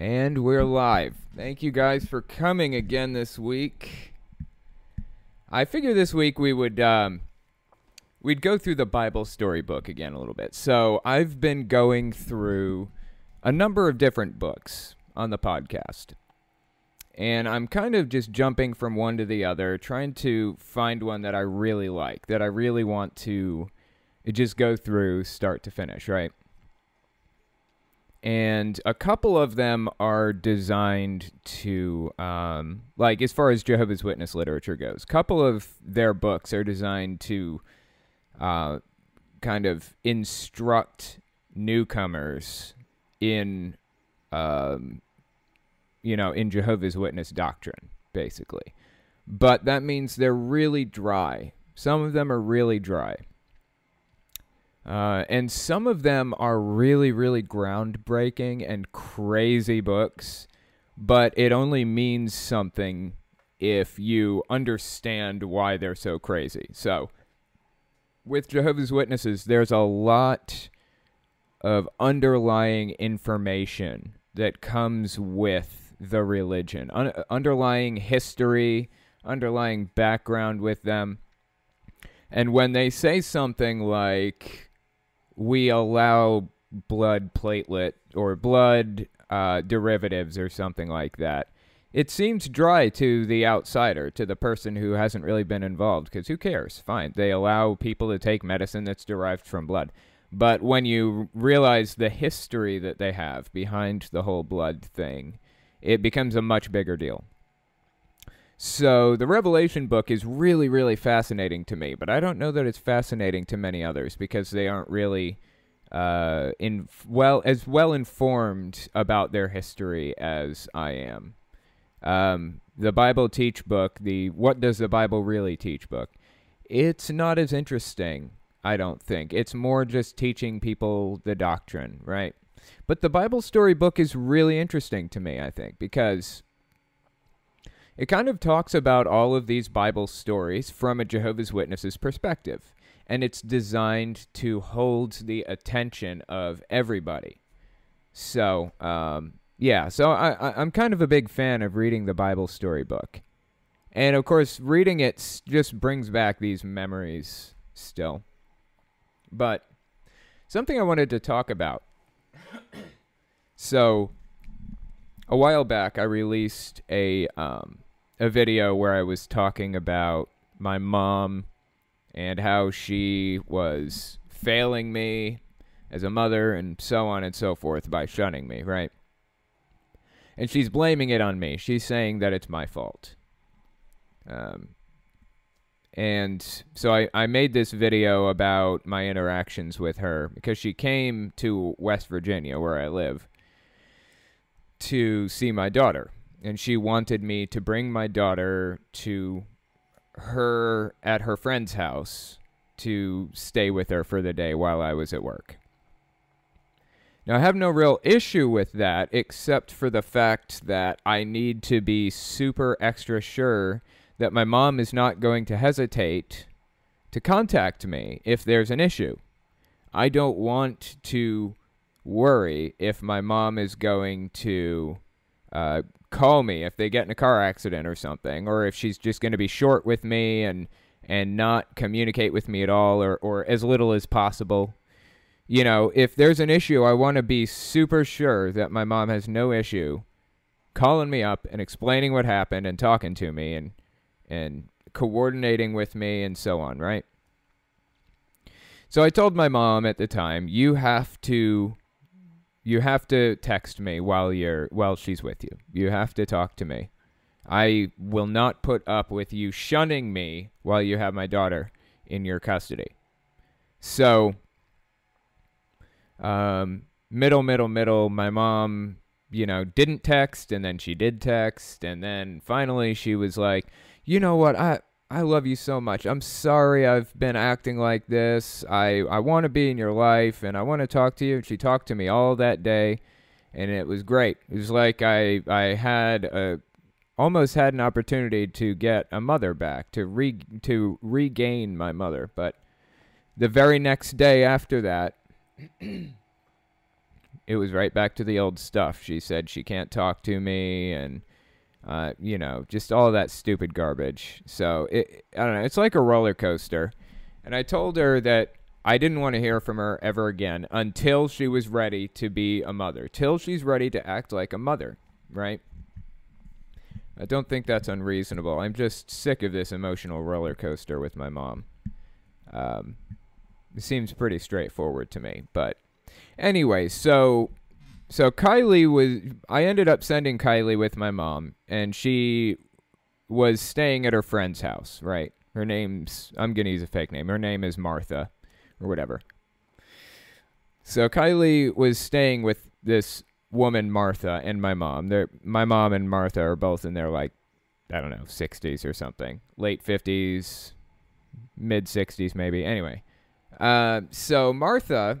And we're live. Thank you guys for coming again this week. I figure this week we would um, we'd go through the Bible storybook again a little bit. So I've been going through a number of different books on the podcast. And I'm kind of just jumping from one to the other, trying to find one that I really like, that I really want to just go through start to finish, right? And a couple of them are designed to um, like as far as jehovah's witness literature goes a couple of their books are designed to uh, kind of instruct newcomers in um, you know in jehovah's witness doctrine basically. But that means they're really dry. Some of them are really dry uh, and some of them are really, really groundbreaking and crazy books, but it only means something if you understand why they're so crazy. So, with Jehovah's Witnesses, there's a lot of underlying information that comes with the religion, Un- underlying history, underlying background with them. And when they say something like, we allow blood platelet or blood uh, derivatives or something like that. It seems dry to the outsider, to the person who hasn't really been involved, because who cares? Fine. They allow people to take medicine that's derived from blood. But when you realize the history that they have behind the whole blood thing, it becomes a much bigger deal. So the Revelation book is really, really fascinating to me, but I don't know that it's fascinating to many others because they aren't really uh, in well as well informed about their history as I am. Um, the Bible Teach book, the What Does the Bible Really Teach book, it's not as interesting. I don't think it's more just teaching people the doctrine, right? But the Bible story book is really interesting to me. I think because it kind of talks about all of these Bible stories from a Jehovah's Witnesses perspective, and it's designed to hold the attention of everybody. So, um, yeah, so I, I, am kind of a big fan of reading the Bible storybook. And of course, reading it just brings back these memories still. But something I wanted to talk about. so, a while back, I released a um, a video where I was talking about my mom and how she was failing me as a mother and so on and so forth by shunning me, right? And she's blaming it on me. She's saying that it's my fault. Um, and so I, I made this video about my interactions with her because she came to West Virginia, where I live, to see my daughter and she wanted me to bring my daughter to her at her friend's house to stay with her for the day while I was at work. Now, I have no real issue with that, except for the fact that I need to be super extra sure that my mom is not going to hesitate to contact me if there's an issue. I don't want to worry if my mom is going to uh, call me if they get in a car accident or something, or if she's just going to be short with me and and not communicate with me at all, or or as little as possible. You know, if there's an issue, I want to be super sure that my mom has no issue calling me up and explaining what happened and talking to me and and coordinating with me and so on, right? So I told my mom at the time, you have to you have to text me while you're while she's with you. You have to talk to me. I will not put up with you shunning me while you have my daughter in your custody. So um middle middle middle my mom, you know, didn't text and then she did text and then finally she was like, "You know what? I I love you so much. I'm sorry I've been acting like this. I, I want to be in your life and I want to talk to you. And she talked to me all that day and it was great. It was like I I had a almost had an opportunity to get a mother back, to re to regain my mother. But the very next day after that it was right back to the old stuff. She said she can't talk to me and uh, you know, just all that stupid garbage. So it, I don't know. It's like a roller coaster. And I told her that I didn't want to hear from her ever again until she was ready to be a mother, till she's ready to act like a mother, right? I don't think that's unreasonable. I'm just sick of this emotional roller coaster with my mom. Um, it seems pretty straightforward to me, but anyway, so so Kylie was I ended up sending Kylie with my mom and she was staying at her friend's house, right? Her name's I'm going to use a fake name. Her name is Martha or whatever. So Kylie was staying with this woman Martha and my mom. They're, my mom and Martha are both in their like I don't know, 60s or something. Late 50s, mid 60s maybe. Anyway. Uh, so Martha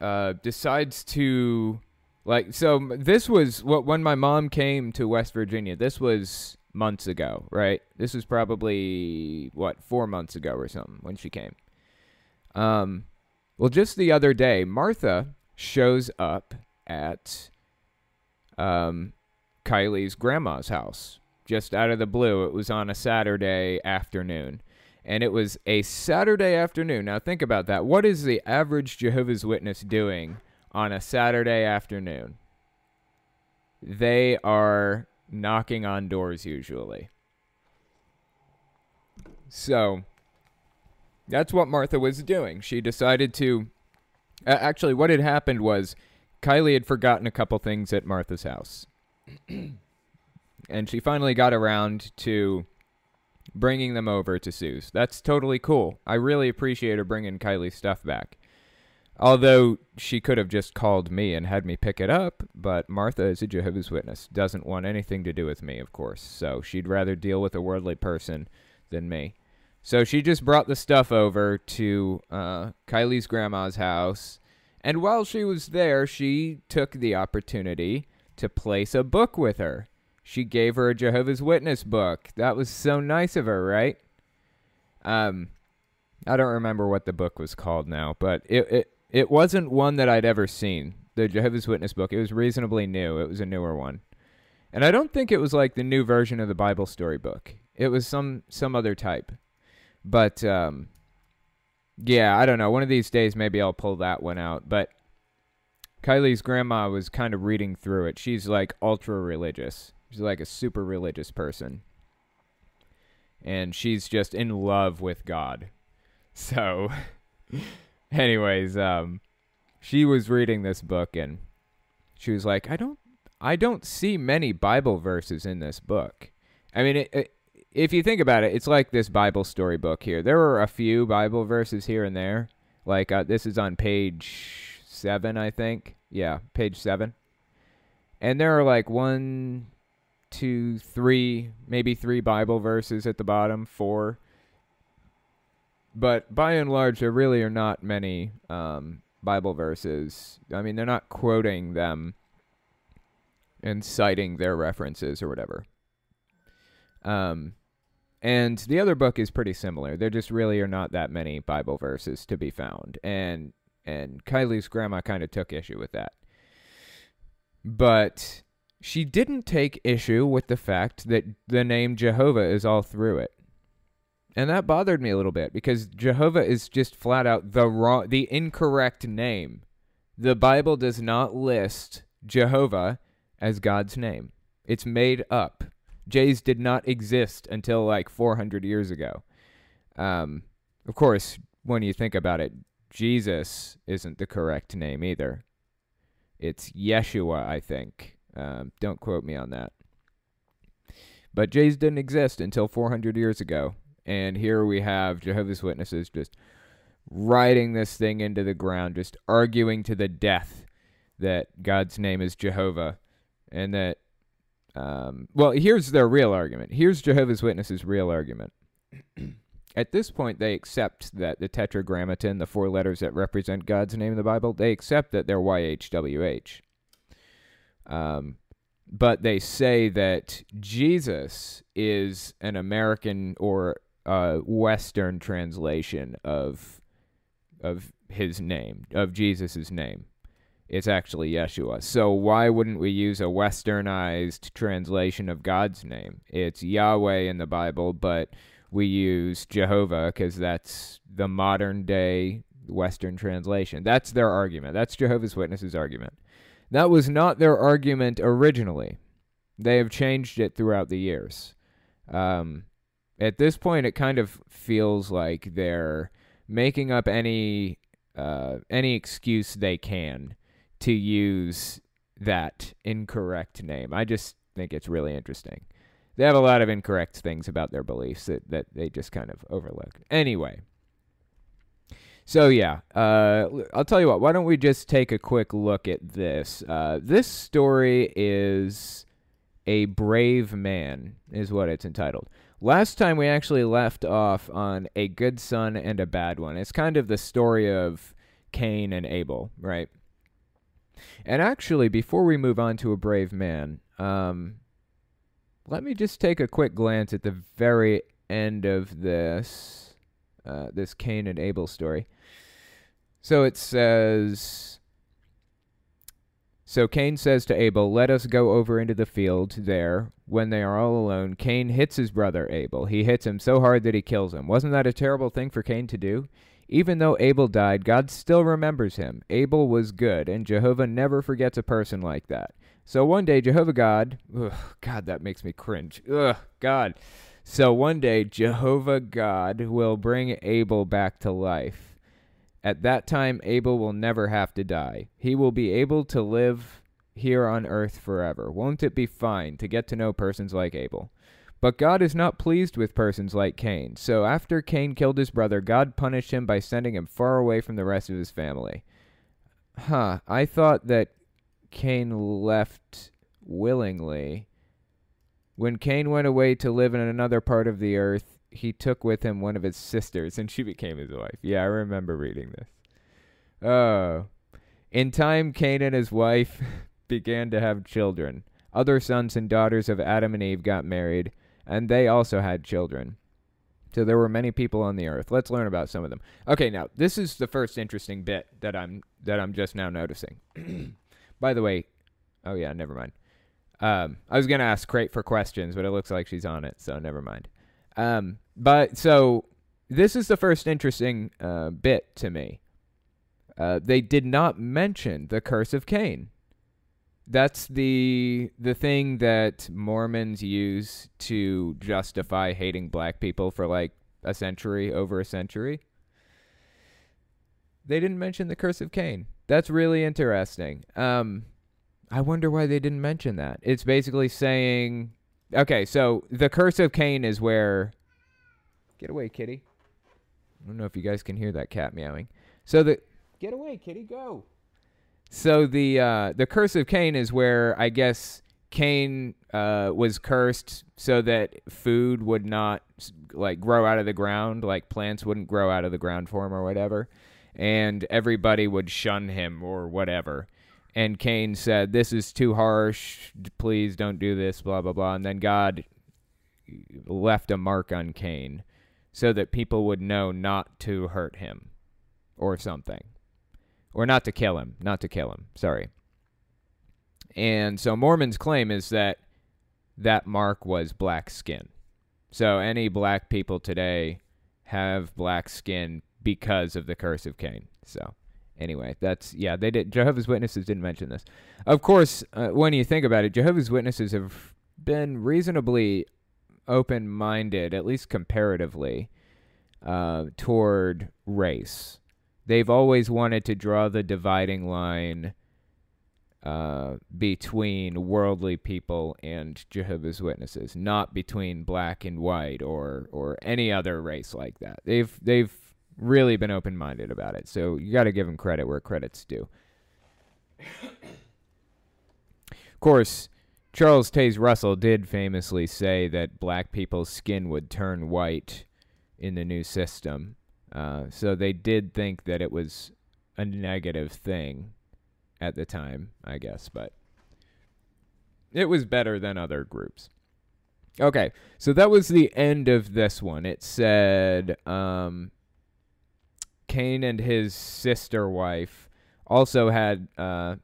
uh, decides to like so this was what when my mom came to West Virginia. This was months ago, right? This was probably what four months ago or something when she came. Um, well, just the other day, Martha shows up at um, Kylie's grandma's house just out of the blue. It was on a Saturday afternoon and it was a Saturday afternoon. Now think about that. What is the average Jehovah's Witness doing on a Saturday afternoon? They are knocking on doors usually. So that's what Martha was doing. She decided to. Uh, actually, what had happened was Kylie had forgotten a couple things at Martha's house. and she finally got around to bringing them over to Sue's. That's totally cool. I really appreciate her bringing Kylie's stuff back. Although she could have just called me and had me pick it up, but Martha is a Jehovah's Witness, doesn't want anything to do with me, of course, so she'd rather deal with a worldly person than me. So she just brought the stuff over to uh, Kylie's grandma's house, and while she was there, she took the opportunity to place a book with her she gave her a Jehovah's Witness book. That was so nice of her, right? Um, I don't remember what the book was called now, but it it it wasn't one that I'd ever seen. The Jehovah's Witness book. It was reasonably new. It was a newer one, and I don't think it was like the new version of the Bible story book. It was some some other type, but um, yeah, I don't know. One of these days, maybe I'll pull that one out. But Kylie's grandma was kind of reading through it. She's like ultra religious. She's like a super religious person. And she's just in love with God. So anyways, um she was reading this book and she was like, "I don't I don't see many Bible verses in this book." I mean, it, it, if you think about it, it's like this Bible story book here. There are a few Bible verses here and there. Like uh, this is on page 7, I think. Yeah, page 7. And there are like one, two, three, maybe three Bible verses at the bottom, four. But by and large, there really are not many um, Bible verses. I mean, they're not quoting them and citing their references or whatever. Um, and the other book is pretty similar. There just really are not that many Bible verses to be found, and and Kylie's grandma kind of took issue with that. But she didn't take issue with the fact that the name Jehovah is all through it. And that bothered me a little bit because Jehovah is just flat out the wrong the incorrect name. The Bible does not list Jehovah as God's name. It's made up. J's did not exist until like 400 years ago. Um, of course, when you think about it, Jesus isn't the correct name either. It's Yeshua, I think. Um, don't quote me on that. But J's didn't exist until 400 years ago. And here we have Jehovah's Witnesses just riding this thing into the ground, just arguing to the death that God's name is Jehovah. And that, um, well, here's their real argument. Here's Jehovah's Witnesses' real argument. At this point, they accept that the tetragrammaton, the four letters that represent God's name in the Bible, they accept that they're YHWH. Um, but they say that Jesus is an American or Western translation of of his name, of Jesus's name, it's actually Yeshua. So why wouldn't we use a westernized translation of God's name? It's Yahweh in the Bible, but we use Jehovah because that's the modern day Western translation. That's their argument. That's Jehovah's Witnesses' argument. That was not their argument originally. They have changed it throughout the years. Um, at this point, it kind of feels like they're making up any uh, any excuse they can to use that incorrect name. I just think it's really interesting. They have a lot of incorrect things about their beliefs that, that they just kind of overlook. Anyway. So yeah, uh, I'll tell you what. Why don't we just take a quick look at this? Uh, this story is a brave man, is what it's entitled. Last time we actually left off on a good son and a bad one. It's kind of the story of Cain and Abel, right? And actually, before we move on to a brave man, um, let me just take a quick glance at the very end of this uh, this Cain and Abel story. So it says. So Cain says to Abel, Let us go over into the field there. When they are all alone, Cain hits his brother Abel. He hits him so hard that he kills him. Wasn't that a terrible thing for Cain to do? Even though Abel died, God still remembers him. Abel was good, and Jehovah never forgets a person like that. So one day, Jehovah God, ugh, God, that makes me cringe. Ugh, God. So one day, Jehovah God will bring Abel back to life. At that time, Abel will never have to die. He will be able to live here on earth forever. Won't it be fine to get to know persons like Abel? But God is not pleased with persons like Cain. So after Cain killed his brother, God punished him by sending him far away from the rest of his family. Huh, I thought that Cain left willingly. When Cain went away to live in another part of the earth, he took with him one of his sisters, and she became his wife. Yeah, I remember reading this. Oh. In time, Cain and his wife began to have children. Other sons and daughters of Adam and Eve got married and they also had children. So there were many people on the earth. Let's learn about some of them. Okay, now this is the first interesting bit that I'm that I'm just now noticing. By the way, oh yeah, never mind. Um, I was gonna ask Crate for questions, but it looks like she's on it, so never mind. Um, but so this is the first interesting uh, bit to me. Uh, they did not mention the curse of Cain that's the the thing that Mormons use to justify hating black people for like a century, over a century. They didn't mention the curse of Cain. That's really interesting. Um I wonder why they didn't mention that. It's basically saying okay, so the curse of Cain is where Get away, kitty. I don't know if you guys can hear that cat meowing. So the Get away, kitty, go. So the uh, the curse of Cain is where I guess Cain uh, was cursed so that food would not like grow out of the ground, like plants wouldn't grow out of the ground for him or whatever, and everybody would shun him or whatever. And Cain said, "This is too harsh. Please don't do this." Blah blah blah. And then God left a mark on Cain so that people would know not to hurt him or something or not to kill him, not to kill him. Sorry. And so Mormon's claim is that that mark was black skin. So any black people today have black skin because of the curse of Cain. So anyway, that's yeah, they did Jehovah's Witnesses didn't mention this. Of course, uh, when you think about it, Jehovah's Witnesses have been reasonably open-minded, at least comparatively, uh, toward race they've always wanted to draw the dividing line uh, between worldly people and Jehovah's Witnesses, not between black and white or or any other race like that. They've they've really been open minded about it. So you got to give them credit where credit's due. of course, Charles Taze Russell did famously say that black people's skin would turn white in the new system. Uh, so they did think that it was a negative thing at the time, I guess, but it was better than other groups. Okay, so that was the end of this one. It said um, Cain and his sister wife also had uh,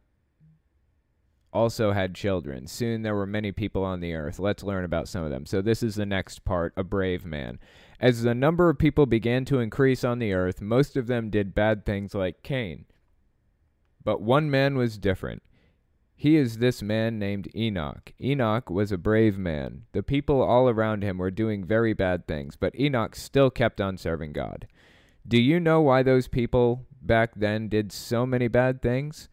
also had children. Soon there were many people on the earth. Let's learn about some of them. So this is the next part, a brave man. As the number of people began to increase on the earth, most of them did bad things like Cain. But one man was different. He is this man named Enoch. Enoch was a brave man. The people all around him were doing very bad things, but Enoch still kept on serving God. Do you know why those people back then did so many bad things?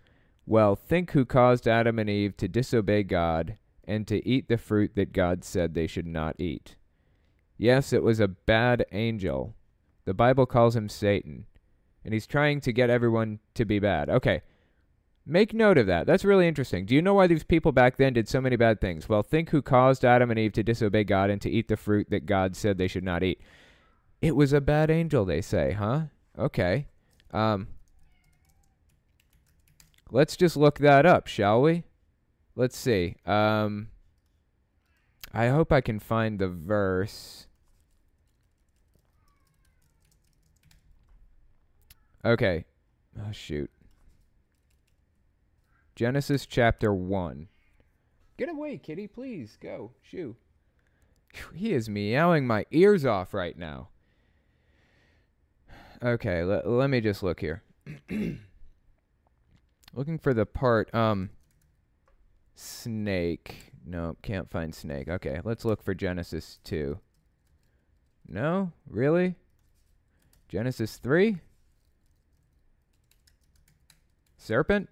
Well, think who caused Adam and Eve to disobey God and to eat the fruit that God said they should not eat. Yes, it was a bad angel. The Bible calls him Satan, and he's trying to get everyone to be bad. Okay, Make note of that. That's really interesting. Do you know why these people back then did so many bad things? Well, think who caused Adam and Eve to disobey God and to eat the fruit that God said they should not eat. It was a bad angel, they say, huh? Okay. Um, let's just look that up, shall we? Let's see. Um, I hope I can find the verse. Okay. Oh, shoot. Genesis chapter 1. Get away, kitty, please. Go. Shoo. He is meowing my ears off right now. Okay, l- let me just look here. Looking for the part um snake. No, can't find snake. Okay, let's look for Genesis 2. No? Really? Genesis 3? Serpent?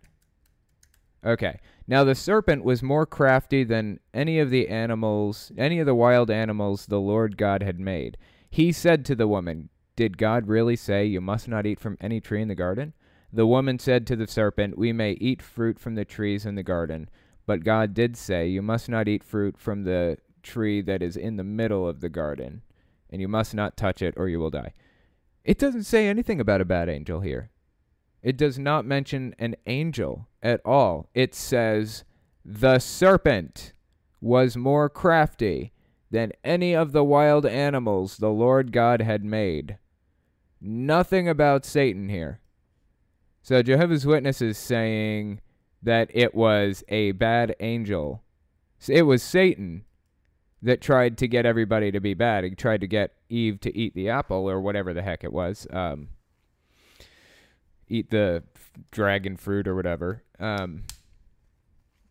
Okay. Now the serpent was more crafty than any of the animals, any of the wild animals the Lord God had made. He said to the woman, Did God really say you must not eat from any tree in the garden? The woman said to the serpent, We may eat fruit from the trees in the garden, but God did say, You must not eat fruit from the tree that is in the middle of the garden, and you must not touch it, or you will die. It doesn't say anything about a bad angel here. It does not mention an angel at all. It says, The serpent was more crafty than any of the wild animals the Lord God had made. Nothing about Satan here. So Jehovah's Witness is saying that it was a bad angel. It was Satan that tried to get everybody to be bad. He tried to get Eve to eat the apple or whatever the heck it was. Um, eat the dragon fruit or whatever. Um,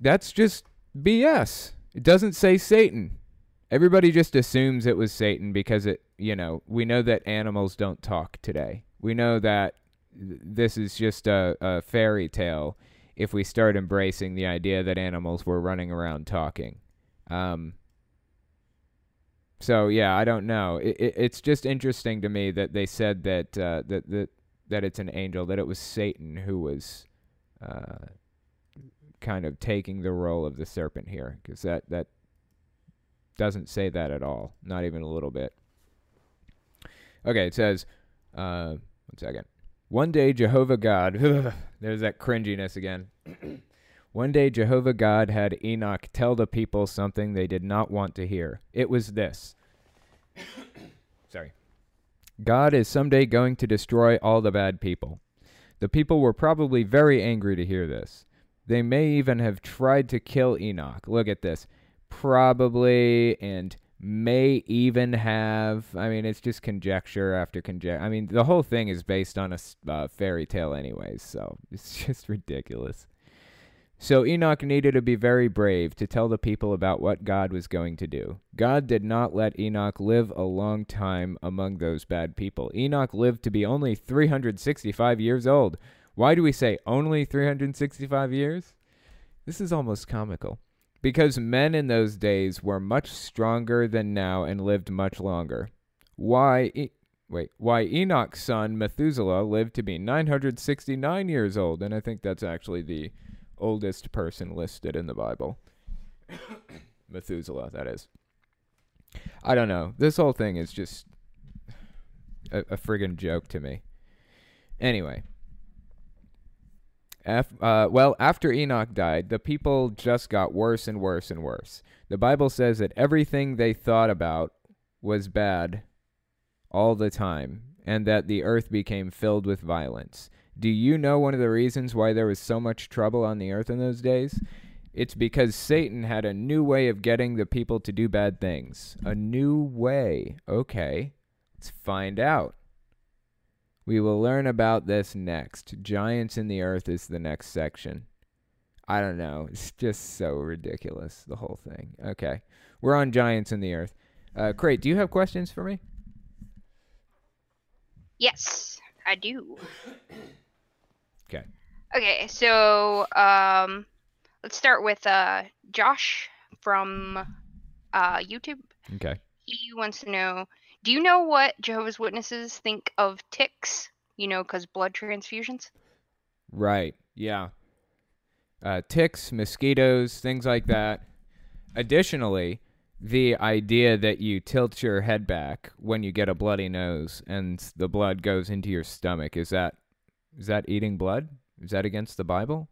that's just BS. It doesn't say Satan. Everybody just assumes it was Satan because it, you know, we know that animals don't talk today. We know that this is just a, a fairy tale if we start embracing the idea that animals were running around talking. Um, so yeah, I don't know. It, it, it's just interesting to me that they said that uh, that that that it's an angel, that it was Satan who was uh, kind of taking the role of the serpent here, because that that doesn't say that at all, not even a little bit. Okay, it says, uh, one second. One day, Jehovah God, there's that cringiness again. One day, Jehovah God had Enoch tell the people something they did not want to hear. It was this. Sorry. God is someday going to destroy all the bad people. The people were probably very angry to hear this. They may even have tried to kill Enoch. Look at this. Probably and may even have. I mean, it's just conjecture after conjecture. I mean, the whole thing is based on a uh, fairy tale, anyways, so it's just ridiculous. So Enoch needed to be very brave to tell the people about what God was going to do. God did not let Enoch live a long time among those bad people. Enoch lived to be only 365 years old. Why do we say only 365 years? This is almost comical. Because men in those days were much stronger than now and lived much longer. Why e- wait, why Enoch's son Methuselah lived to be 969 years old and I think that's actually the oldest person listed in the Bible. Methuselah, that is. I don't know. This whole thing is just a, a friggin' joke to me. Anyway. Uh, well, after Enoch died, the people just got worse and worse and worse. The Bible says that everything they thought about was bad all the time, and that the earth became filled with violence. Do you know one of the reasons why there was so much trouble on the earth in those days? It's because Satan had a new way of getting the people to do bad things. A new way. Okay, let's find out. We will learn about this next. Giants in the Earth is the next section. I don't know. It's just so ridiculous, the whole thing. Okay. We're on Giants in the Earth. Uh, Crate, do you have questions for me? Yes, I do. Okay. Okay, so um, let's start with uh, Josh from uh, YouTube. Okay. He wants to know Do you know what Jehovah's Witnesses think of ticks? You know, because blood transfusions? Right. Yeah. Uh, ticks, mosquitoes, things like that. Additionally, the idea that you tilt your head back when you get a bloody nose and the blood goes into your stomach is that is that eating blood? Is that against the Bible?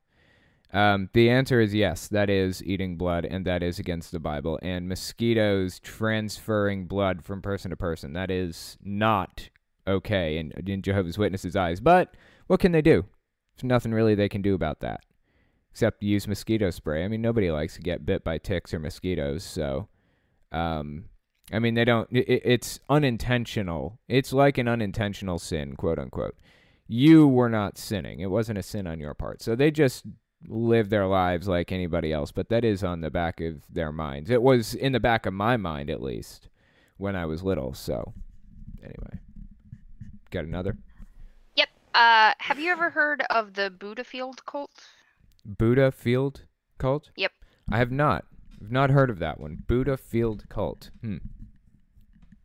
Um, the answer is yes. That is eating blood, and that is against the Bible. And mosquitoes transferring blood from person to person that is not okay in, in Jehovah's Witnesses' eyes. But what can they do? There's nothing really they can do about that except use mosquito spray. I mean, nobody likes to get bit by ticks or mosquitoes, so um, I mean, they don't. It, it's unintentional. It's like an unintentional sin, quote unquote. You were not sinning. It wasn't a sin on your part. So they just live their lives like anybody else. But that is on the back of their minds. It was in the back of my mind, at least, when I was little. So, anyway, got another. Yep. Uh, have you ever heard of the Buddha Field cult? Buddha Field cult? Yep. I have not. I've not heard of that one. Buddha Field Cult. Hmm.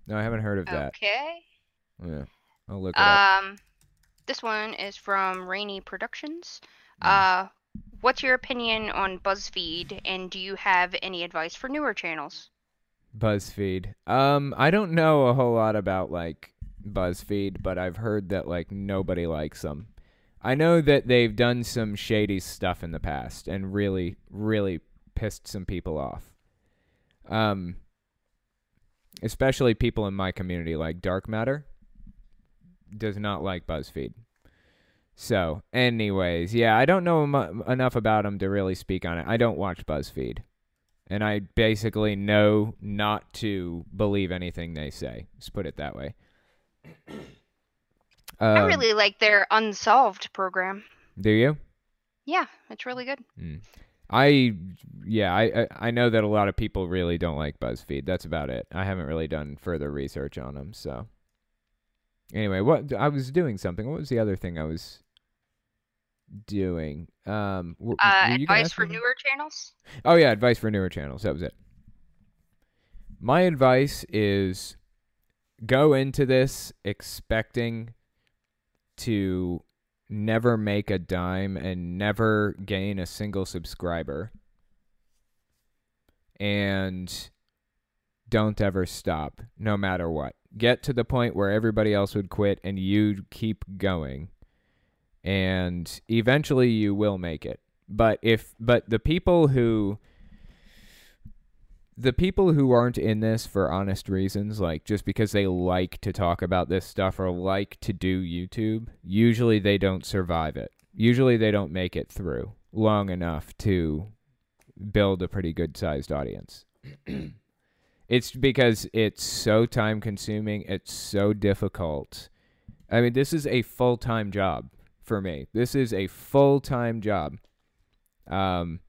No, I haven't heard of that. Okay. Yeah. I'll look it up. Um, this one is from Rainy Productions. Hmm. Uh, what's your opinion on BuzzFeed, and do you have any advice for newer channels? BuzzFeed. Um, I don't know a whole lot about like BuzzFeed, but I've heard that like nobody likes them. I know that they've done some shady stuff in the past and really, really pissed some people off. Um, especially people in my community, like Dark Matter, does not like BuzzFeed. So, anyways, yeah, I don't know mu- enough about them to really speak on it. I don't watch BuzzFeed, and I basically know not to believe anything they say. Let's put it that way. I Um, really like their Unsolved program. do you? Yeah, it's really good. Mm. I yeah, I, I I know that a lot of people really don't like BuzzFeed. That's about it. I haven't really done further research on them. So anyway, what I was doing something. What was the other thing I was doing? Um, w- Uh, were advice for me? newer channels? Oh yeah, advice for newer channels. That was it. My advice is go into this expecting to never make a dime and never gain a single subscriber. And don't ever stop, no matter what. Get to the point where everybody else would quit and you keep going. And eventually you will make it. But if but the people who the people who aren't in this for honest reasons, like just because they like to talk about this stuff or like to do YouTube, usually they don't survive it. Usually they don't make it through long enough to build a pretty good sized audience. it's because it's so time consuming, it's so difficult. I mean, this is a full time job for me. This is a full time job. Um,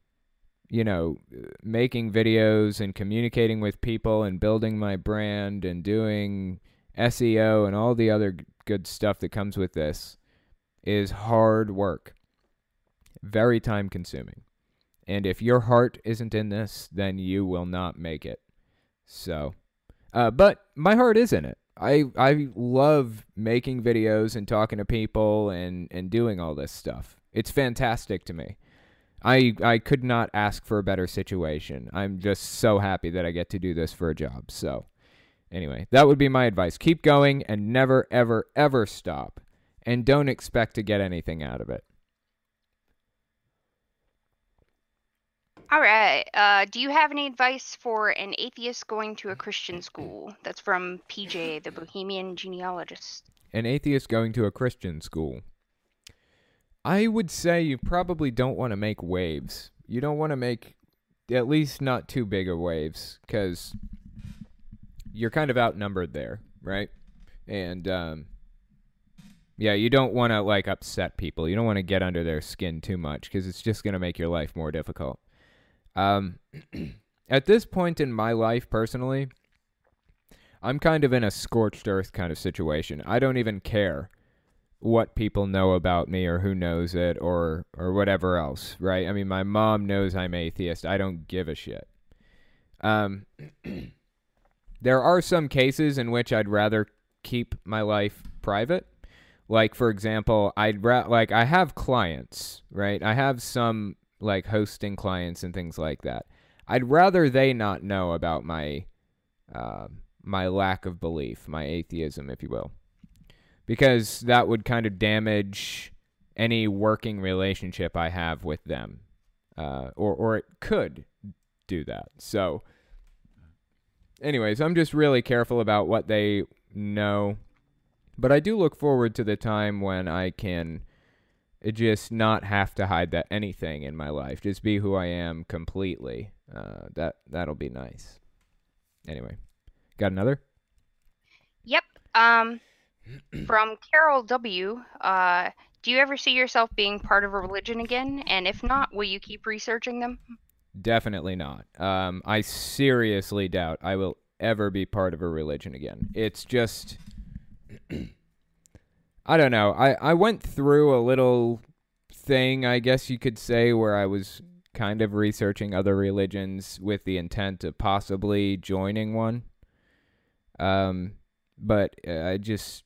you know, making videos and communicating with people and building my brand and doing SEO and all the other good stuff that comes with this is hard work. Very time consuming. And if your heart isn't in this, then you will not make it. So, uh, but my heart is in it. I I love making videos and talking to people and and doing all this stuff. It's fantastic to me. I I could not ask for a better situation. I'm just so happy that I get to do this for a job. So, anyway, that would be my advice. Keep going and never ever ever stop. And don't expect to get anything out of it. All right. Uh, do you have any advice for an atheist going to a Christian school? That's from PJ, the Bohemian genealogist. An atheist going to a Christian school. I would say you probably don't want to make waves. You don't want to make at least not too big of waves because you're kind of outnumbered there, right? And um, yeah, you don't want to like upset people. You don't want to get under their skin too much because it's just going to make your life more difficult. Um, at this point in my life, personally, I'm kind of in a scorched earth kind of situation. I don't even care what people know about me or who knows it or or whatever else, right? I mean, my mom knows I'm atheist. I don't give a shit. Um, there are some cases in which I'd rather keep my life private. Like for example, I'd ra- like I have clients, right? I have some like hosting clients and things like that. I'd rather they not know about my uh, my lack of belief, my atheism, if you will because that would kind of damage any working relationship I have with them, uh, or or it could do that. So, anyways, I'm just really careful about what they know, but I do look forward to the time when I can just not have to hide that anything in my life, just be who I am completely. Uh, that that'll be nice. Anyway, got another? Yep. Um from Carol W. Uh, do you ever see yourself being part of a religion again? And if not, will you keep researching them? Definitely not. Um, I seriously doubt I will ever be part of a religion again. It's just. I don't know. I, I went through a little thing, I guess you could say, where I was kind of researching other religions with the intent of possibly joining one. Um, but uh, I just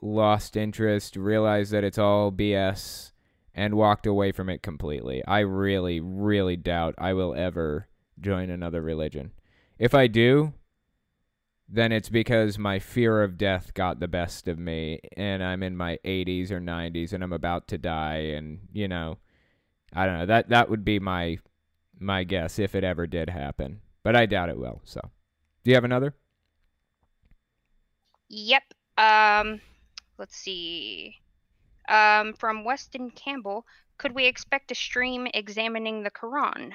lost interest, realized that it's all BS, and walked away from it completely. I really, really doubt I will ever join another religion. If I do, then it's because my fear of death got the best of me and I'm in my 80s or 90s and I'm about to die and you know I don't know that that would be my my guess if it ever did happen but I doubt it will so do you have another Yep. Um let's see. Um, from Weston Campbell, could we expect a stream examining the Quran?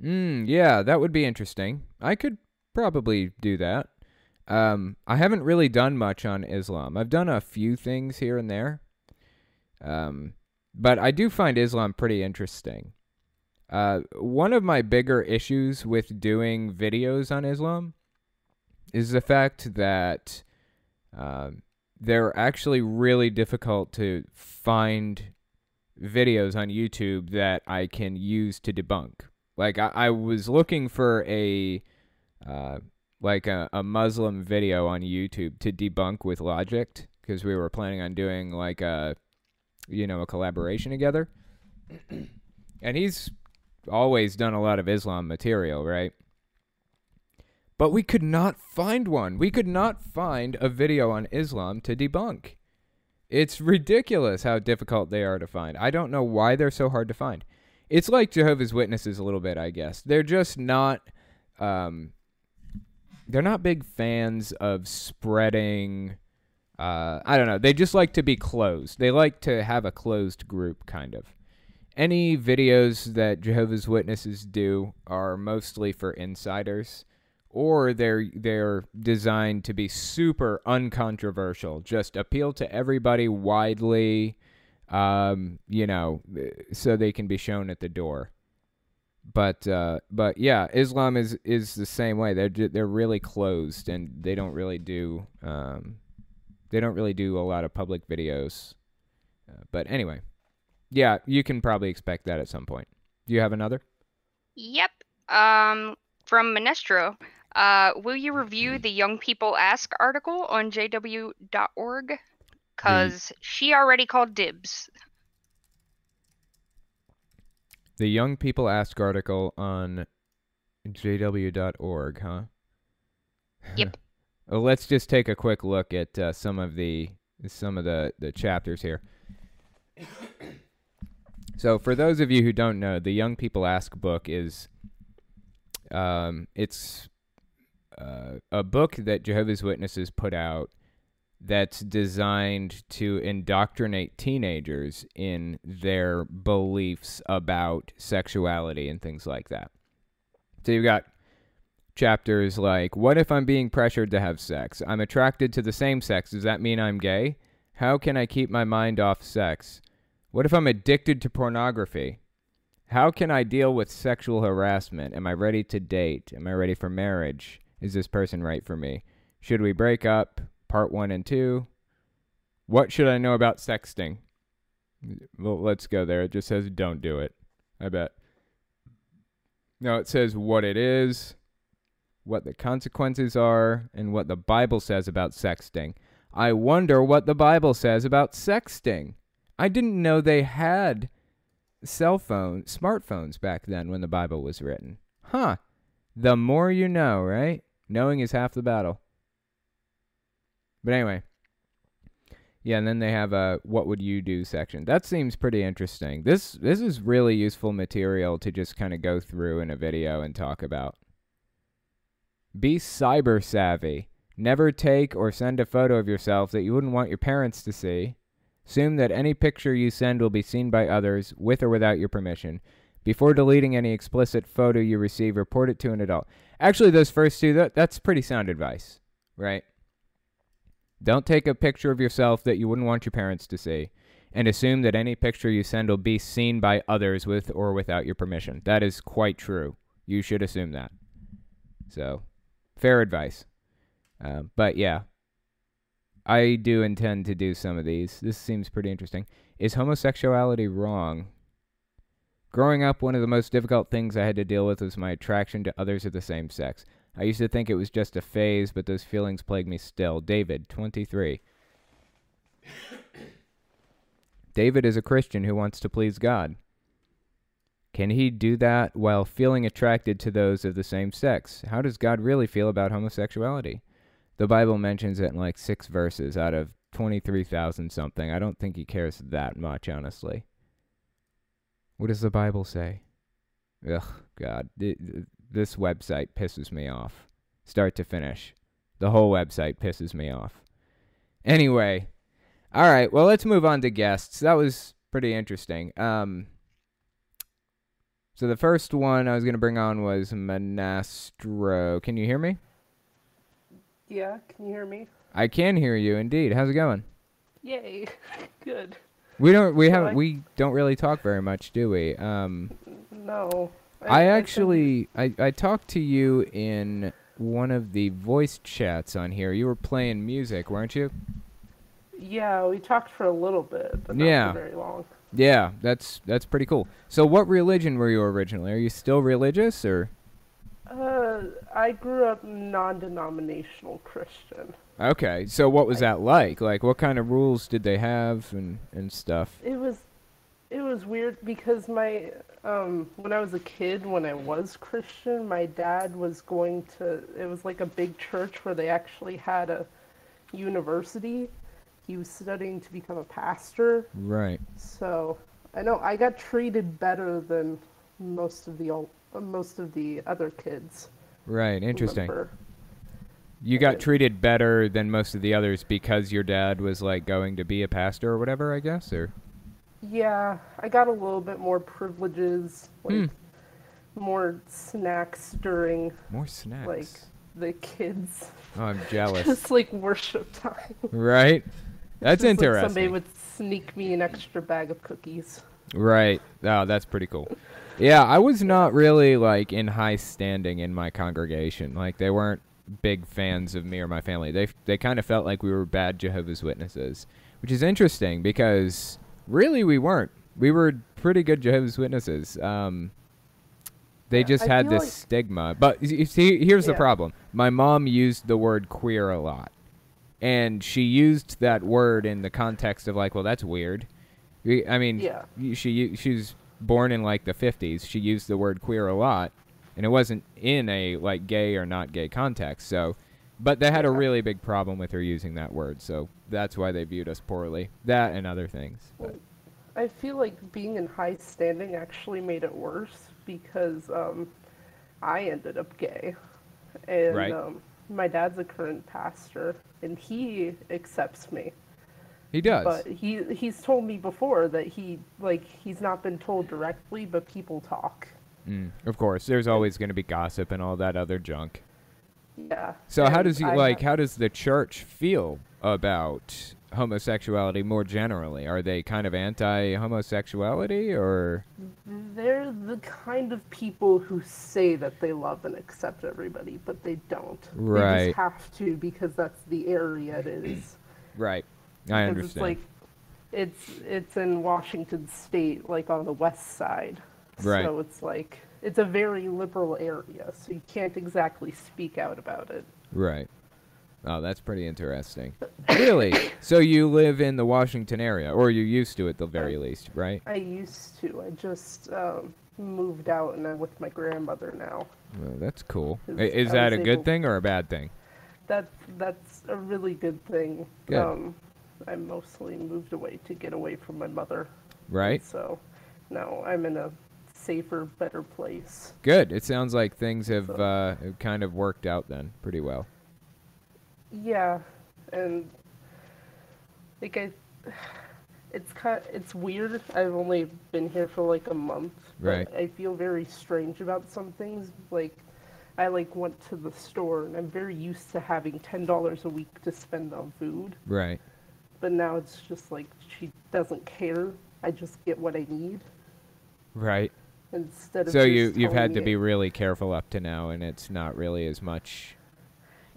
Hmm. yeah, that would be interesting. I could probably do that. Um, I haven't really done much on Islam. I've done a few things here and there. Um, but I do find Islam pretty interesting. Uh, one of my bigger issues with doing videos on Islam is the fact that um, they're actually really difficult to find videos on YouTube that I can use to debunk. Like I, I was looking for a uh, like a, a Muslim video on YouTube to debunk with Logic because we were planning on doing like a you know a collaboration together. and he's always done a lot of Islam material, right? But we could not find one. We could not find a video on Islam to debunk. It's ridiculous how difficult they are to find. I don't know why they're so hard to find. It's like Jehovah's Witnesses a little bit, I guess. They're just not um, they're not big fans of spreading uh, I don't know. They just like to be closed. They like to have a closed group kind of. Any videos that Jehovah's Witnesses do are mostly for insiders or they're they're designed to be super uncontroversial, just appeal to everybody widely, um, you know, so they can be shown at the door. But uh, but yeah, Islam is is the same way. They're they're really closed and they don't really do um, they don't really do a lot of public videos. Uh, but anyway, yeah, you can probably expect that at some point. Do you have another? Yep. Um, from Menestro. Uh, will you review the Young People Ask article on jw.org? Because mm. she already called dibs. The Young People Ask article on jw.org, huh? Yep. well, let's just take a quick look at uh, some of the some of the, the chapters here. so, for those of you who don't know, the Young People Ask book is um, it's uh, a book that Jehovah's Witnesses put out that's designed to indoctrinate teenagers in their beliefs about sexuality and things like that. So you've got chapters like What if I'm being pressured to have sex? I'm attracted to the same sex. Does that mean I'm gay? How can I keep my mind off sex? What if I'm addicted to pornography? How can I deal with sexual harassment? Am I ready to date? Am I ready for marriage? Is this person right for me? Should we break up? Part 1 and 2. What should I know about sexting? Well, let's go there. It just says don't do it. I bet. No, it says what it is, what the consequences are, and what the Bible says about sexting. I wonder what the Bible says about sexting. I didn't know they had cell phone, smartphones back then when the Bible was written. Huh. The more you know, right? Knowing is half the battle. But anyway. Yeah, and then they have a what would you do section. That seems pretty interesting. This this is really useful material to just kind of go through in a video and talk about. Be cyber savvy. Never take or send a photo of yourself that you wouldn't want your parents to see. Assume that any picture you send will be seen by others, with or without your permission. Before deleting any explicit photo you receive, report it to an adult. Actually, those first two, that, that's pretty sound advice, right? Don't take a picture of yourself that you wouldn't want your parents to see, and assume that any picture you send will be seen by others with or without your permission. That is quite true. You should assume that. So, fair advice. Uh, but yeah, I do intend to do some of these. This seems pretty interesting. Is homosexuality wrong? Growing up, one of the most difficult things I had to deal with was my attraction to others of the same sex. I used to think it was just a phase, but those feelings plague me still. David, 23. David is a Christian who wants to please God. Can he do that while feeling attracted to those of the same sex? How does God really feel about homosexuality? The Bible mentions it in like six verses out of 23,000 something. I don't think he cares that much, honestly. What does the Bible say? Ugh, God. This website pisses me off. Start to finish. The whole website pisses me off. Anyway, all right, well, let's move on to guests. That was pretty interesting. Um, so the first one I was going to bring on was Monastro. Can you hear me? Yeah, can you hear me? I can hear you indeed. How's it going? Yay. Good. We don't we so have I... we don't really talk very much, do we? Um No. I, actually I, I talked to you in one of the voice chats on here. You were playing music, weren't you? Yeah, we talked for a little bit, but not yeah. very long. Yeah, that's that's pretty cool. So, what religion were you originally? Are you still religious, or? Uh, I grew up non-denominational Christian. Okay, so what was I, that like? Like, what kind of rules did they have and and stuff? It was, it was weird because my um when I was a kid, when I was Christian, my dad was going to. It was like a big church where they actually had a university. He was studying to become a pastor. Right. So I know I got treated better than most of the most of the other kids. Right, interesting. You got treated better than most of the others because your dad was like going to be a pastor or whatever, I guess, or Yeah, I got a little bit more privileges, like hmm. more snacks during more snacks. Like the kids. Oh, I'm jealous. Just like worship time. Right. That's Just interesting. Like somebody would sneak me an extra bag of cookies. Right. Oh, that's pretty cool. Yeah, I was not really like in high standing in my congregation. Like they weren't big fans of me or my family. They they kind of felt like we were bad Jehovah's Witnesses, which is interesting because really we weren't. We were pretty good Jehovah's Witnesses. Um, they yeah, just I had this like stigma. But you see, here's yeah. the problem. My mom used the word queer a lot, and she used that word in the context of like, well, that's weird. I mean, yeah. she she's born in like the 50s, she used the word queer a lot, and it wasn't in a like gay or not gay context. So, but they had a really big problem with her using that word, so that's why they viewed us poorly. That and other things. But. I feel like being in high standing actually made it worse because um, I ended up gay, and right. um, my dad's a current pastor, and he accepts me. He does. But he he's told me before that he like he's not been told directly, but people talk. Mm, of course, there's always going to be gossip and all that other junk. Yeah. So how does he I like? have- How does the church feel about homosexuality more generally? Are they kind of anti-homosexuality, or They're the kind of people who say that they love and accept everybody, but they don't. Right. They just have to because that's the area it is. right? I Because understand. It's like it's it's in Washington State, like on the west side. Right. So it's like it's a very liberal area, so you can't exactly speak out about it. right. Oh, that's pretty interesting. really? So you live in the Washington area, or you used to, at the very least, right? I used to. I just um, moved out and I'm with my grandmother now. Well, that's cool. Is- that a good thing or a bad thing? That that's a really good thing. Good. Um, I mostly moved away to get away from my mother. Right? So now I'm in a safer, better place. Good. It sounds like things have So- uh, kind of worked out then pretty well. Yeah, and like I, it's kind, it's weird. I've only been here for like a month. but Right. I feel very strange about some things. Like, I like went to the store and I'm very used to having ten dollars a week to spend on food. Right. But now it's just like she doesn't care. I just get what I need Right. Instead of. So you you've had to be really careful up to now, and it's not really as much.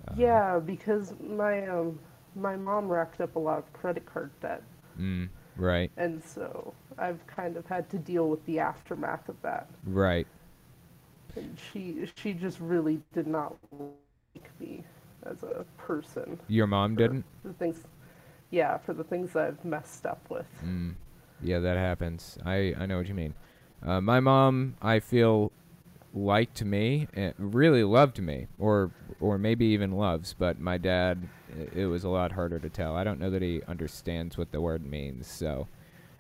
uh, Yeah, because my um my mom racked up a lot of credit card debt. Mm, right. And so I've kind of had to deal with the aftermath of that. Right. And she she just really did not like me as a person. Your mom didn't. The things, yeah, for the things I've messed up with. Mm. Yeah, that happens. I I know what you mean. Uh, my mom, I feel, liked me, and really loved me, or or maybe even loves. But my dad, it was a lot harder to tell. I don't know that he understands what the word means. So,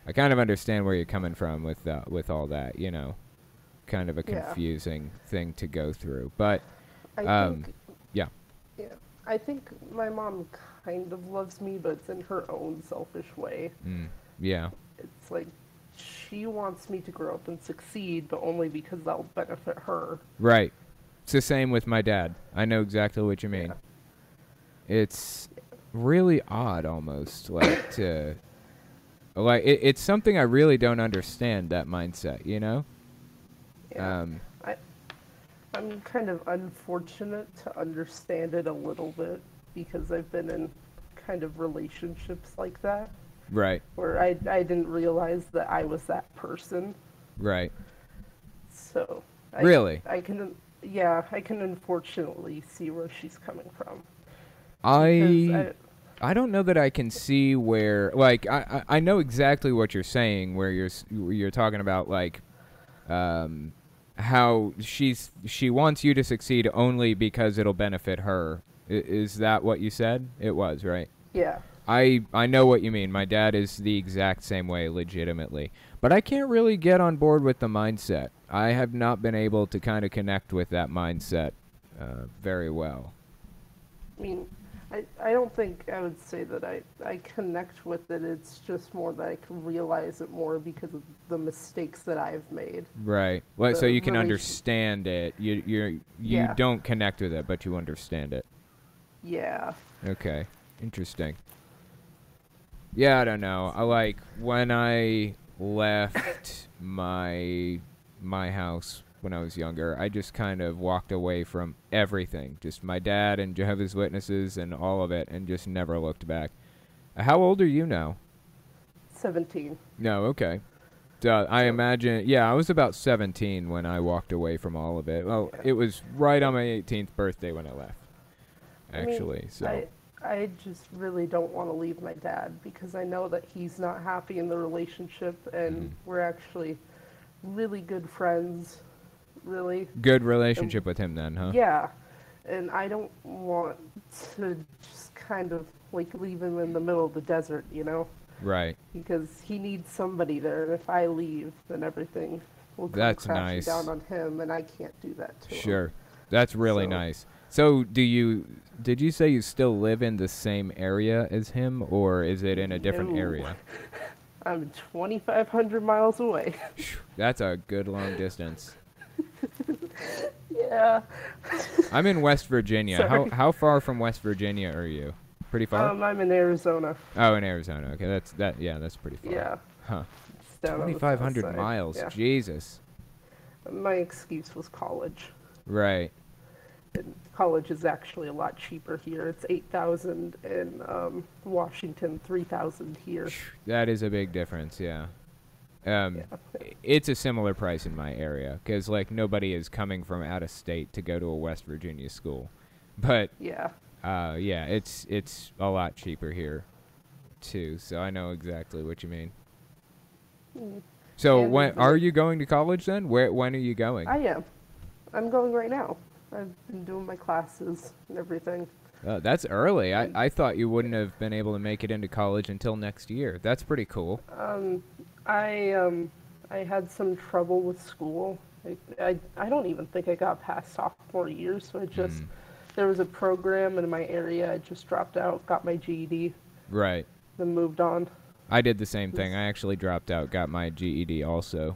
I kind of understand where you're coming from with uh, with all that. You know, kind of a Yeah. confusing thing to go through. But I Um, think, yeah. yeah, I think my mom kind of loves me, but it's in her own selfish way. mm, yeah, It's like she wants me to grow up and succeed, but only because that'll benefit her. right. It's the same with my dad. I know exactly what you mean. Yeah. it's really odd almost like to like it, it's something i really don't understand that mindset you know Yeah. um I, I'm kind of unfortunate to understand it a little bit because I've been in kind of relationships like that right where I, I didn't realize that I was that person. right So I, Really? I can yeah I can unfortunately see where she's coming from. I, I don't know that i can see where like i i I know exactly what you're saying where you're you're talking about like um how she's she wants you to succeed only because it'll benefit her I, is that what you said it was right yeah I I know what you mean. My dad is the exact same way, legitimately. But I can't really get on board with the mindset. I have not been able to kind of connect with that mindset uh, very well. I mean I, I don't think I would say that I, I connect with it. It's just more that I can realize it more because of the mistakes that I've made. Right. Well, so you can understand it. You you you Yeah. don't connect with it, but you understand it. Yeah. Okay. Interesting. Yeah, I don't know. I like when I left my my house when I was younger, I just kind of walked away from everything. Just my dad and Jehovah's Witnesses and all of it and just never looked back. How old are you now? 17. No, okay. Uh, I imagine, yeah, I was about 17 when I walked away from all of it. Well, Yeah. it was right on my 18th birthday when I left, I mean, actually. so, I, I just really don't want to leave my dad because I know that he's not happy in the relationship and Mhm. we're actually really good friends, really. good relationship with him then, huh? Yeah. And I don't want to just kind of like leave him in the middle of the desert, you know? Right. Because he needs somebody there and if I leave, then everything will come That's crashing nice. down on him and I can't do that to him. Sure. That's really So- nice. So, do you did you say you still live in the same area as him, or is it in a different No. area? I'm 2,500 miles away. That's a good long distance. yeah. I'm in West Virginia. How Sorry. how far from West Virginia are you? Pretty far. Um, I'm in Arizona. oh, in Arizona. Okay, that's that. Yeah, that's pretty far. Yeah. Huh. it's down on the Twenty south five hundred side. miles. Yeah. Jesus. My excuse was college. Right. And college is actually a lot cheaper here. It's 8,000 in um, Washington, 3,000 here. That is a big difference. Yeah. Um, Yeah. it's a similar price in my area because like nobody is coming from out of state to go to a West Virginia school, but Yeah. uh, yeah, it's it's a lot cheaper here, too. So I know exactly what you mean. Mm. So And when are you going to college then? Where when are you going? I am. I'm going right now. I've been doing my classes and everything. Oh, that's early. I, I thought you wouldn't have been able to make it into college until next year. That's pretty cool. Um, I um, I had some trouble with school. I, I, I don't even think I got past sophomore year, so I just Mm. there was a program in my area. I just dropped out, got my GED, Right. then moved on. I did the same thing. I actually dropped out, got my GED also.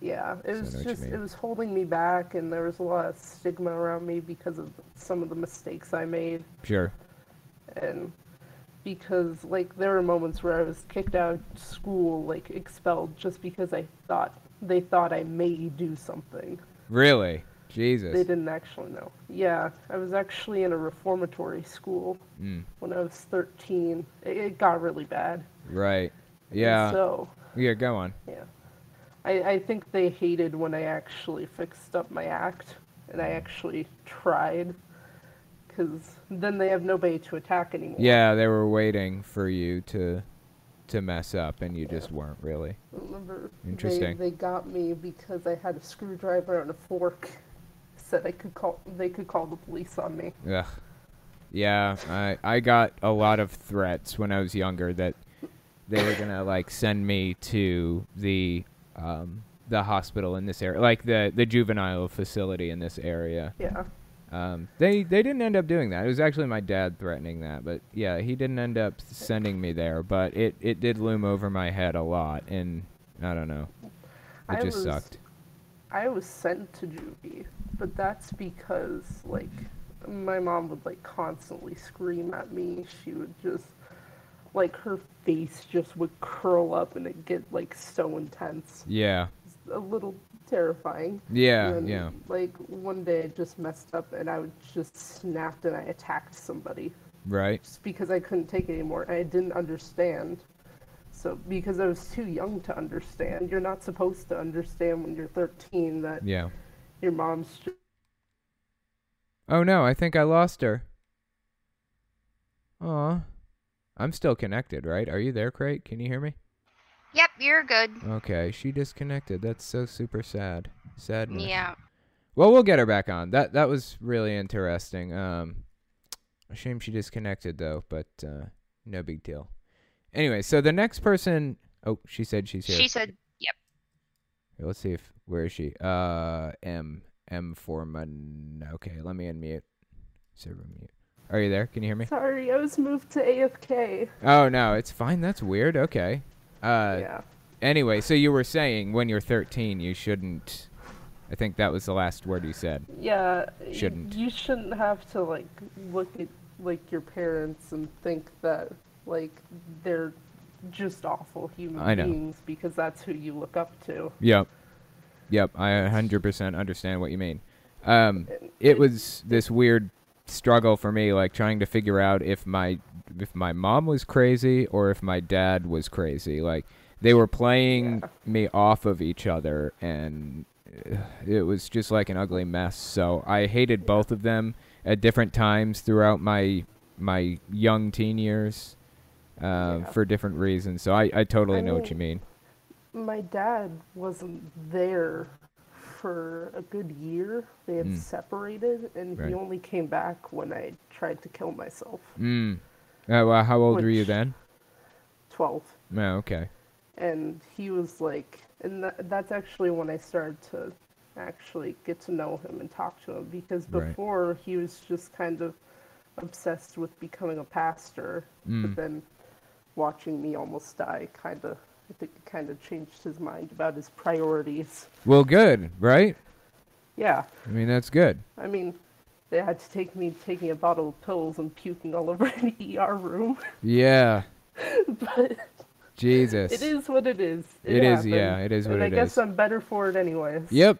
Yeah, it So was just it was holding me back, and there was a lot of stigma around me because of some of the mistakes I made, Sure. and because like there were moments where I was kicked out of school, like expelled, just because I thought they thought I may do something. Really? Jesus. They didn't actually know. Yeah, I was actually in a reformatory school Mm, when I was 13. It, it got really bad. right. And Yeah. So yeah, go on. Yeah. I, I think they hated when I actually fixed up my act and I actually tried. Because then they have nobody to attack anymore. Yeah, they were waiting for you to to mess up and you just weren't really. Remember, Interesting. They, they got me because I had a screwdriver and a fork. Said I could call. They could call the police on me. Yeah, Yeah, I I got a lot of threats when I was younger that they were gonna like send me to the um the hospital in this area, like the the juvenile facility in this area. Yeah. Um, they they didn't end up doing that. It was actually my dad threatening that, but yeah, he didn't end up sending me there. But it it did loom over my head a lot, and I don't know, it I just was- sucked. I was sent to juvie, but that's because like my mom would like constantly scream at me. She would just like her face just would curl up and it get like so intense. Yeah, a little terrifying. yeah, And, yeah. Like one day I just messed up and I would just snapped and I attacked somebody Right. just because I couldn't take it anymore. I didn't understand. So because I was too young to understand, you're not supposed to understand when you're 13 that Yeah. your mom's just Oh no, I think I lost her. Aw. I'm still connected, right? Are you there, Crate? Can you hear me? Yep, you're good. Okay, she disconnected. That's so super sad. Sad. Yeah. Well, we'll get her back on. That that was really interesting. Um, a shame she disconnected though, but uh, no big deal. Anyway, so the next person. Oh, she said she's here. She said, yep. Here, let's see if where is she? Uh, M M for mon. Okay, let me unmute. Server mute. Are you there? Can you hear me? sorry, I was moved to AFK. Oh no, it's fine. That's weird. Okay. Uh, yeah. Anyway, so you were saying when you're 13, you shouldn't. I think that was the last word you said. Yeah. Shouldn't. You shouldn't have to like look at like your parents and think that like they're just awful human beings because that's who you look up to. Yep. Yep. I 100% understand what you mean. Um, And it was this weird struggle for me, like trying to figure out if my if my mom was crazy or if my dad was crazy. Like they were playing Yeah. me off of each other, and uh, it was just like an ugly mess. So I hated both of them at different times throughout my my young teen years. Uh, Yeah. For different reasons, so I, I totally I know what you mean. My dad wasn't there for a good year. They had Mm. separated, and Right. he only came back when I tried to kill myself. Mm. Uh, well, how old were you then? 12. Oh, okay. And he was like, and that, that's actually when I started to actually get to know him and talk to him because Right. before he was just kind of obsessed with becoming a pastor, Mm. but then watching me almost die kind of I think it kind of changed his mind about his priorities. Well, good, right? Yeah, I mean, that's good. I mean, they had to take me taking a bottle of pills and puking all over an ER room, Yeah. but Jesus. it is what it is. It is, yeah, it is what and I it guess. I'm better for it anyways. Yep.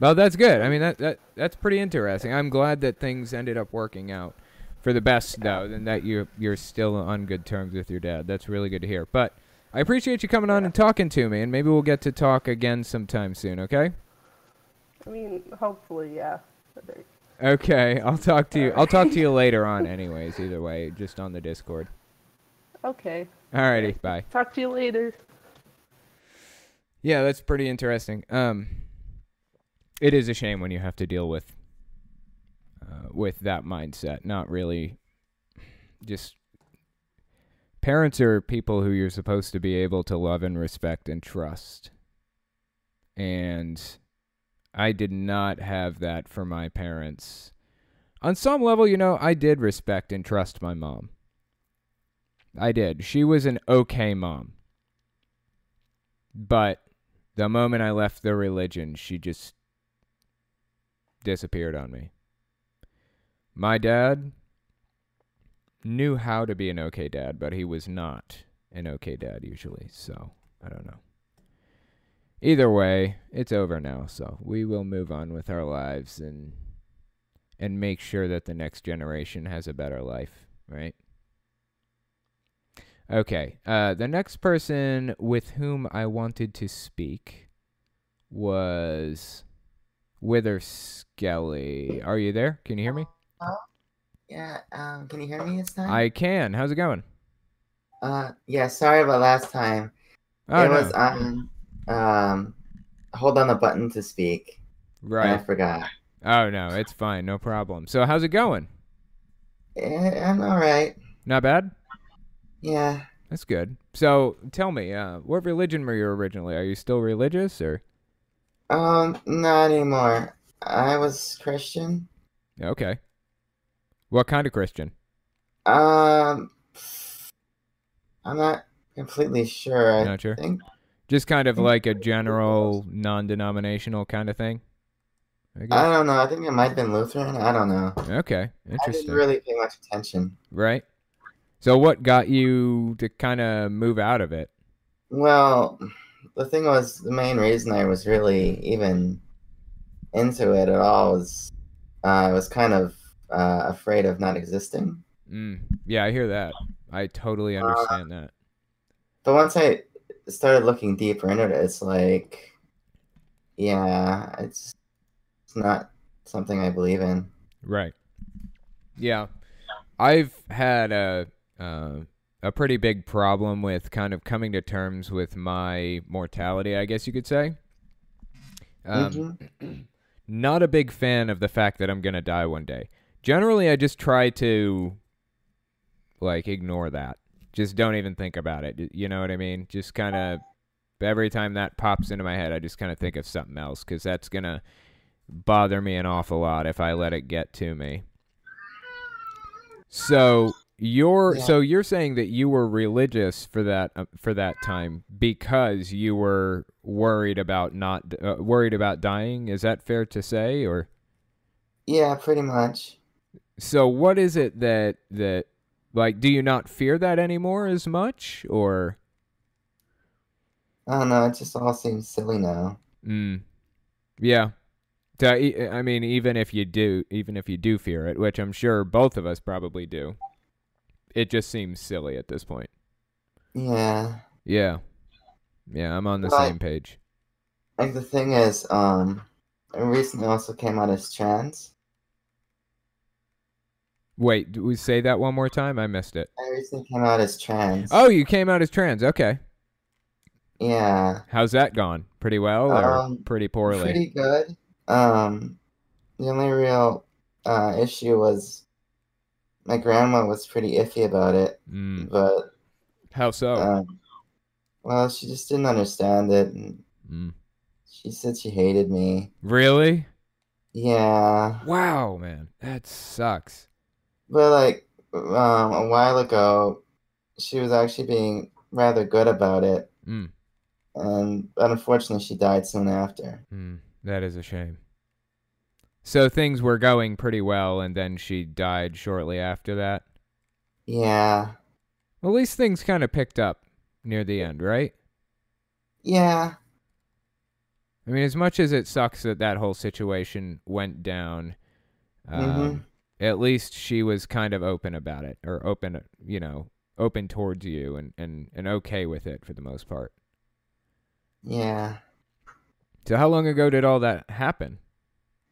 Well, that's good. I mean, that, that that's pretty interesting. I'm glad that things ended up working out for the best, though, and that you're you're still on good terms with your dad. That's really good to hear. But I appreciate you coming on and talking to me, and maybe we'll get to talk again sometime soon. Okay? I mean, hopefully, yeah. Okay. I'll talk to you. I'll talk to you later on. Anyways, either way, just on the Discord. Okay. Alrighty. Bye. Talk to you later. Yeah, that's pretty interesting. Um, it is a shame when you have to deal with uh, with that mindset. Not really, just parents are people who you're supposed to be able to love and respect and trust. And I did not have that for my parents. On some level, you know, I did respect and trust my mom. I did. She was an okay mom. But the moment I left the religion, she just disappeared on me. My dad knew how to be an okay dad, but he was not an okay dad usually, so I don't know. Either way, it's over now, so we will move on with our lives and and make sure that the next generation has a better life, right? Okay. Uh, the next person with whom I wanted to speak was Wither Skelly. Are you there? Can you hear me? Yeah, um, can you hear me this time? I can. How's it going? Uh, yeah, sorry about last time. Oh, it no. was on, um, hold on the button to speak. Right. I forgot. Oh no, it's fine. No problem. So how's it going? Eh, I'm alright. Not bad. Yeah. That's good. So tell me, uh, what religion were you originally? Are you still religious or? Um, not anymore. I was Christian. Okay. What kind of Christian? Um, I'm not completely sure. I Not sure. think. Just kind of like a general non-denominational kind of thing. I I don't know. I think it might have been Lutheran. I don't know. Okay, interesting. I didn't really pay much attention. Right. So what got you to kind of move out of it? Well, the thing was, the main reason I was really even into it at all was uh, I was kind of uh, afraid of not existing. Mm, yeah, I hear that. I totally understand that. But once I started looking deeper into it, it's like, yeah, it's it's not something I believe in. Right. Yeah. I've had a uh, a pretty big problem with kind of coming to terms with my mortality, I guess you could say. Um, Mhm. not a big fan of the fact that I'm going to die one day. Generally, I just try to like ignore that. Just don't even think about it. You know what I mean? Just kind of every time that pops into my head, I just kind of think of something else cuz that's going to bother me an awful lot if I let it get to me. So, you're Yeah. so you're saying that you were religious for that uh, for that time because you were worried about not uh, worried about dying is that fair to say or Yeah, pretty much. So what is it that that like do you not fear that anymore as much or I don't know. It just all seems silly now. mm, yeah I mean even if you do even if you do fear it which I'm sure both of us probably do it just seems silly at this point Yeah. yeah yeah I'm on the Right. same page Like the thing is, um, I recently also came out as trans. Wait do we say that one more time I missed it I recently came out as trans. oh you came out as trans okay Yeah. how's that gone pretty well or Um, pretty poorly Pretty good. Um, the only real uh, issue was my grandma was pretty iffy about it, mm, but how so um, well, she just didn't understand it, and mm. She said she hated me. Really? Yeah, Wow, man, that sucks. But like um, a while ago, she was actually being rather good about it, Mm, and but unfortunately, she died soon after. mm, that is a shame. So things were going pretty well, and then she died shortly after that. Yeah, Well, at least things kind of picked up near the end, right? yeah, I mean, as much as it sucks that that whole situation went down, um, Mhm. At least she was kind of open about it, or open, you know, open towards you, and and and okay with it for the most part. yeah. So, how long ago did all that happen?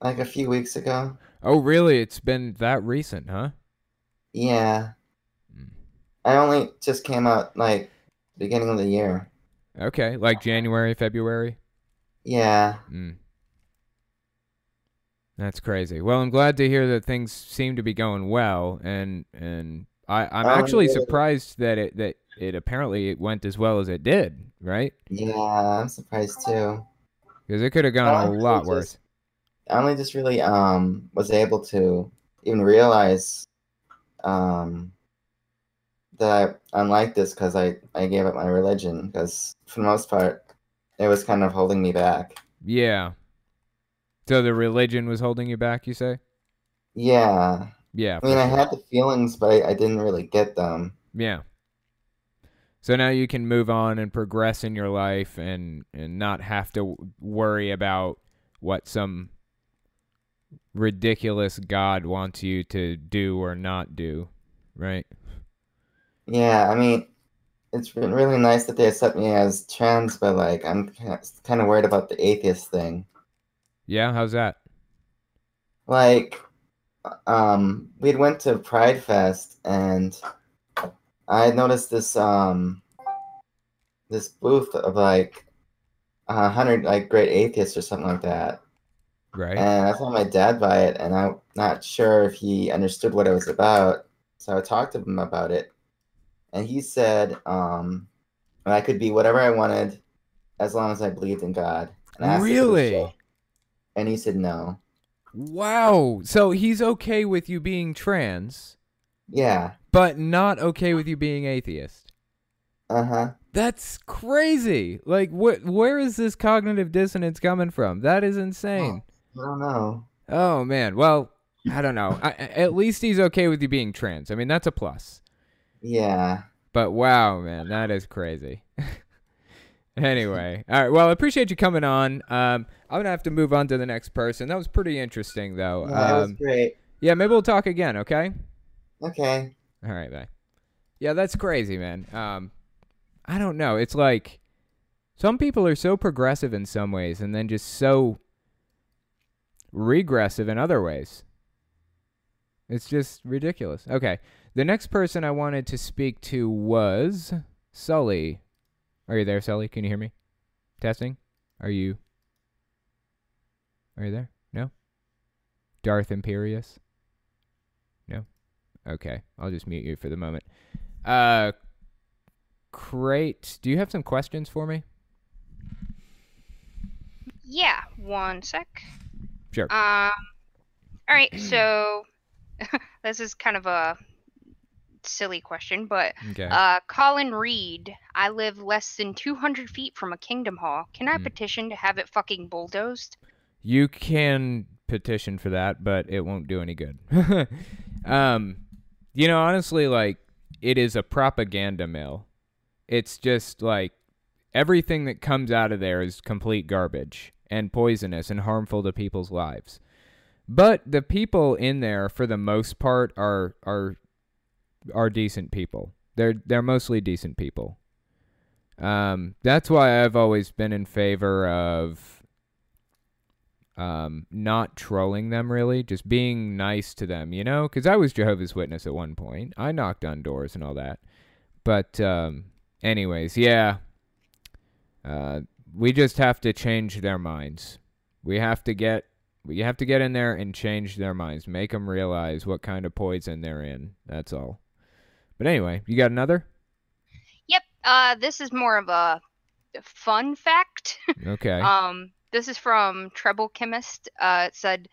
Like a few weeks ago. Oh, really? It's been that recent, huh? Yeah, Mm. I only just came out like beginning of the year. Okay, like January, February. Yeah, Mm. That's crazy. Well, I'm glad to hear that things seem to be going well, and and I I'm Um, actually surprised that it that it apparently it went as well as it did, right? yeah. I'm surprised too. Because it could have gone a lot just- worse. I only just really um was able to even realize um that I, I'm like this because I I gave up my religion because for the most part it was kind of holding me back. Yeah. So the religion was holding you back, you say? Yeah, Yeah. I mean for I had the feelings, but I, I didn't really get them. Yeah. So now you can move on and progress in your life and and not have to worry about what some ridiculous god wants you to do or not do, right? Yeah, I mean it's been really nice that they accept me as trans, but like I'm kind of worried about the atheist thing. Yeah, how's that? like um we went to pride fest and i noticed this um this booth of like a hundred like great atheists or something like that Right? and i saw my dad buy it and i'm not sure if he understood what it was about so i talked to him about it and he said um i could be whatever i wanted as long as i believed in god and I asked if it Really? And he said no Wow. So he's okay with you being trans, yeah but not okay with you being atheist. uh-huh That's crazy. Like wh- where is this cognitive dissonance coming from? That is insane. i don't know Oh man. Well, I don't know. I, at least he's okay with you being trans. I mean, that's a plus. Yeah. But wow, man, that is crazy. anyway, all right. Well, I appreciate you coming on. Um, I'm gonna have to move on to the next person. That was pretty interesting, though. Yeah, that was Um, great. yeah, maybe we'll talk again. Okay. Okay. All right, bye. Yeah, that's crazy, man. Um, I don't know. It's like some people are so progressive in some ways, and then just so regressive in other ways. It's just ridiculous. Okay, the next person I wanted to speak to was Sully. Are you there, Sully? Can you hear me? Testing. Are you? Are you there? No. Darth Imperius. No. Okay, I'll just mute you for the moment. Uh, Crate, do you have some questions for me? Yeah, one sec. Sure. Um, all right, so this is kind of a silly question, but Okay. uh, Colin Reed, I live less than 200 feet from a Kingdom Hall. Can I Hmm. petition to have it fucking bulldozed? You can petition for that, but it won't do any good. um, you know, honestly, like it is a propaganda mill. It's just like everything that comes out of there is complete garbage and poisonous and harmful to people's lives. But the people in there, for the most part, are are are decent people. They're they're mostly decent people. Um, that's why I've always been in favor of um, not trolling them really, just being nice to them, you know? Because I was Jehovah's Witness at one point. I knocked on doors and all that. But, um, anyways, yeah. Uh, we just have to change their minds. We have to get. We have to get in there and change their minds, make them realize what kind of poison they're in. That's all. But anyway, you got another? Yep. Uh, this is more of a fun fact. Okay. Um, this is from Treble Chemist. Uh, it said,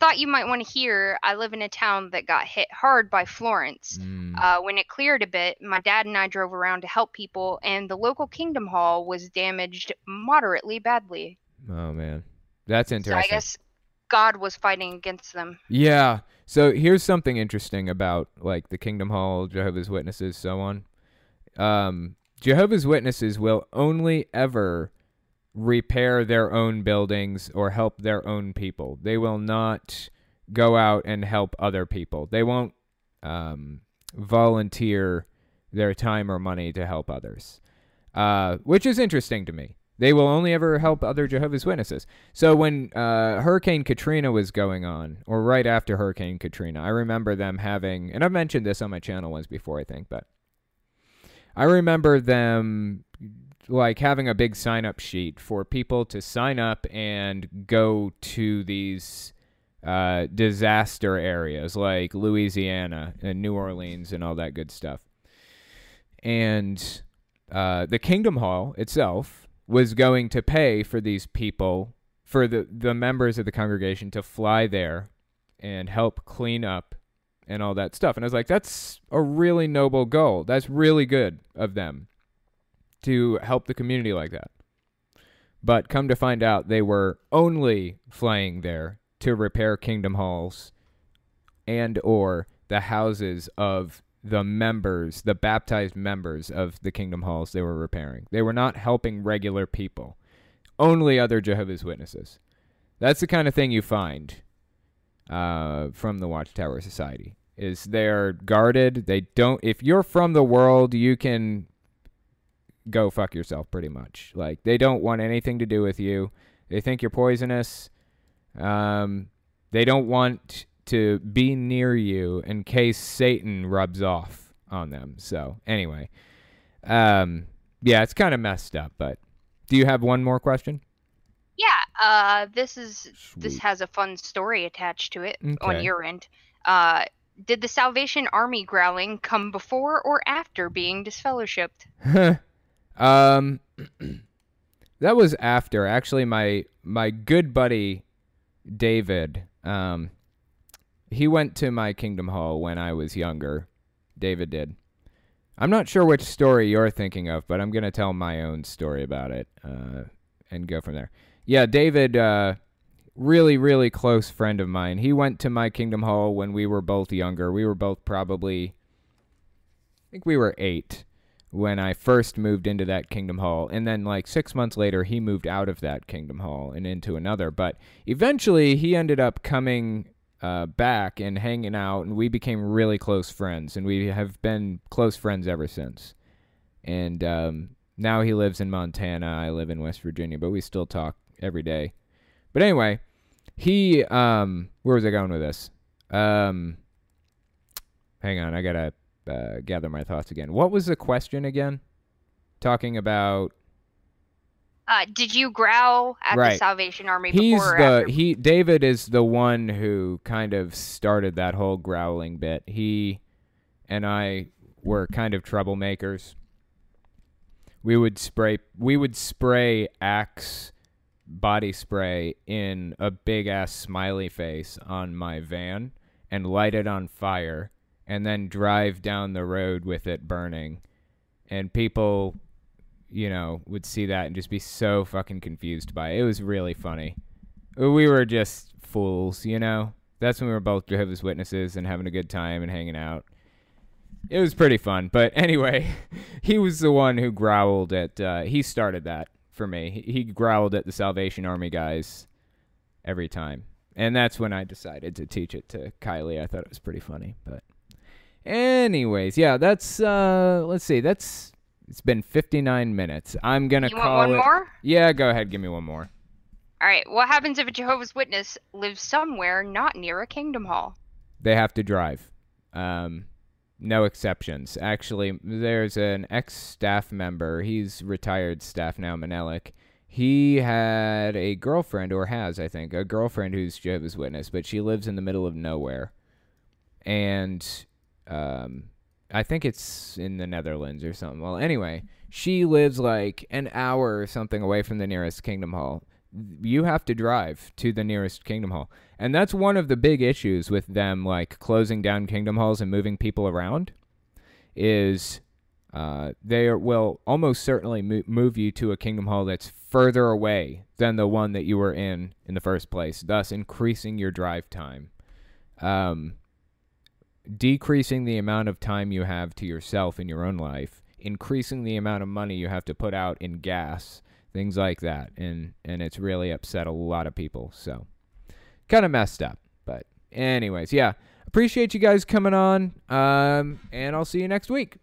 "Thought you might want to hear. I live in a town that got hit hard by Florence. Mm. Uh, when it cleared a bit, my dad and I drove around to help people, and the local Kingdom Hall was damaged moderately badly. oh man, that's So interesting. I guess God was fighting against them. Yeah. So here's something interesting about like the Kingdom Hall, Jehovah's Witnesses, so on. Um, Jehovah's Witnesses will only ever repair their own buildings or help their own people. They will not go out and help other people. They won't um, volunteer their time or money to help others, uh, which is interesting to me. They will only ever help other Jehovah's Witnesses. So when uh, Hurricane Katrina was going on, or right after Hurricane Katrina, I remember them having, and I've mentioned this on my channel once before, I think, but I remember them like having a big sign up sheet for people to sign up and go to these uh, disaster areas like Louisiana and New Orleans and all that good stuff. And uh, the Kingdom Hall itself was going to pay for these people, for the, the members of the congregation to fly there and help clean up and all that stuff. And I was like, that's a really noble goal. That's really good of them to help the community like that. But come to find out, they were only flying there to repair kingdom halls and or the houses of the members, the baptized members of the kingdom halls they were repairing. They were not helping regular people, only other Jehovah's Witnesses. That's the kind of thing you find uh, from the Watchtower Society. Is they're guarded. They don't. If you're from the world, you can go fuck yourself. Pretty much. Like they don't want anything to do with you. They think you're poisonous. Um, they don't want to be near you in case Satan rubs off on them. So anyway, um, yeah, it's kind of messed up. But do you have one more question? Yeah, uh, this is this has a fun story attached to it Okay. on your end. Uh, did the Salvation Army growling come before or after being disfellowshipped? um, that was after actually my my good buddy David. Um, he went to my Kingdom Hall when I was younger. David did. I'm not sure which story you're thinking of, but I'm gonna tell my own story about it uh, and go from there. Yeah, David, uh, really, really close friend of mine. He went to my Kingdom Hall when we were both younger. We were both probably, I think we were eight when I first moved into that Kingdom Hall. And then, like, six months later, he moved out of that Kingdom Hall and into another. But eventually, he ended up coming uh, back and hanging out, and we became really close friends. And we have been close friends ever since. And um, now he lives in Montana. I live in West Virginia, but we still talk every day. But anyway, he, um, where was I going with this? Um, hang on, I gotta uh, gather my thoughts again. What was the question again? Talking about Uh, did you growl at the Salvation Army he's the after? he David is the one who kind of started that whole growling bit. He and I were kind of troublemakers. We would spray we would spray Axe body spray in a big ass smiley face on my van and light it on fire and then drive down the road with it burning and people you know would see that and just be so fucking confused by it. It was really funny. We were just fools you know? That's when we were both jehovah's witnesses and having a good time and hanging out. It was pretty fun but anyway he was the one who growled at uh, he started that for me. He, he growled at the salvation army guys every time. And that's when i decided to teach it to kylie. I thought it was pretty funny but anyways yeah that's uh let's see that's it's been 59 minutes i'm gonna you want call one it more? yeah go ahead give me one more All right. What happens if a Jehovah's Witness lives somewhere not near a Kingdom Hall? they have to drive. Um, no exceptions. Actually, there's an ex staff member. He's retired staff now, Manelik. He had a girlfriend, or has, I think, a girlfriend who's Jehovah's Witness, but she lives in the middle of nowhere. And um, I think it's in the Netherlands or something. Well, anyway, she lives like an hour or something away from the nearest Kingdom Hall. you have to drive to the nearest Kingdom Hall. And that's one of the big issues with them like closing down Kingdom Halls and moving people around is uh, they will almost certainly mo- move you to a Kingdom Hall that's further away than the one that you were in in the first place, thus increasing your drive time. Um, decreasing the amount of time you have to yourself in your own life, increasing the amount of money you have to put out in gas, things like that. And and it's really upset a lot of people. So kind of messed up. But anyways, yeah. Appreciate you guys coming on. Um, and I'll see you next week.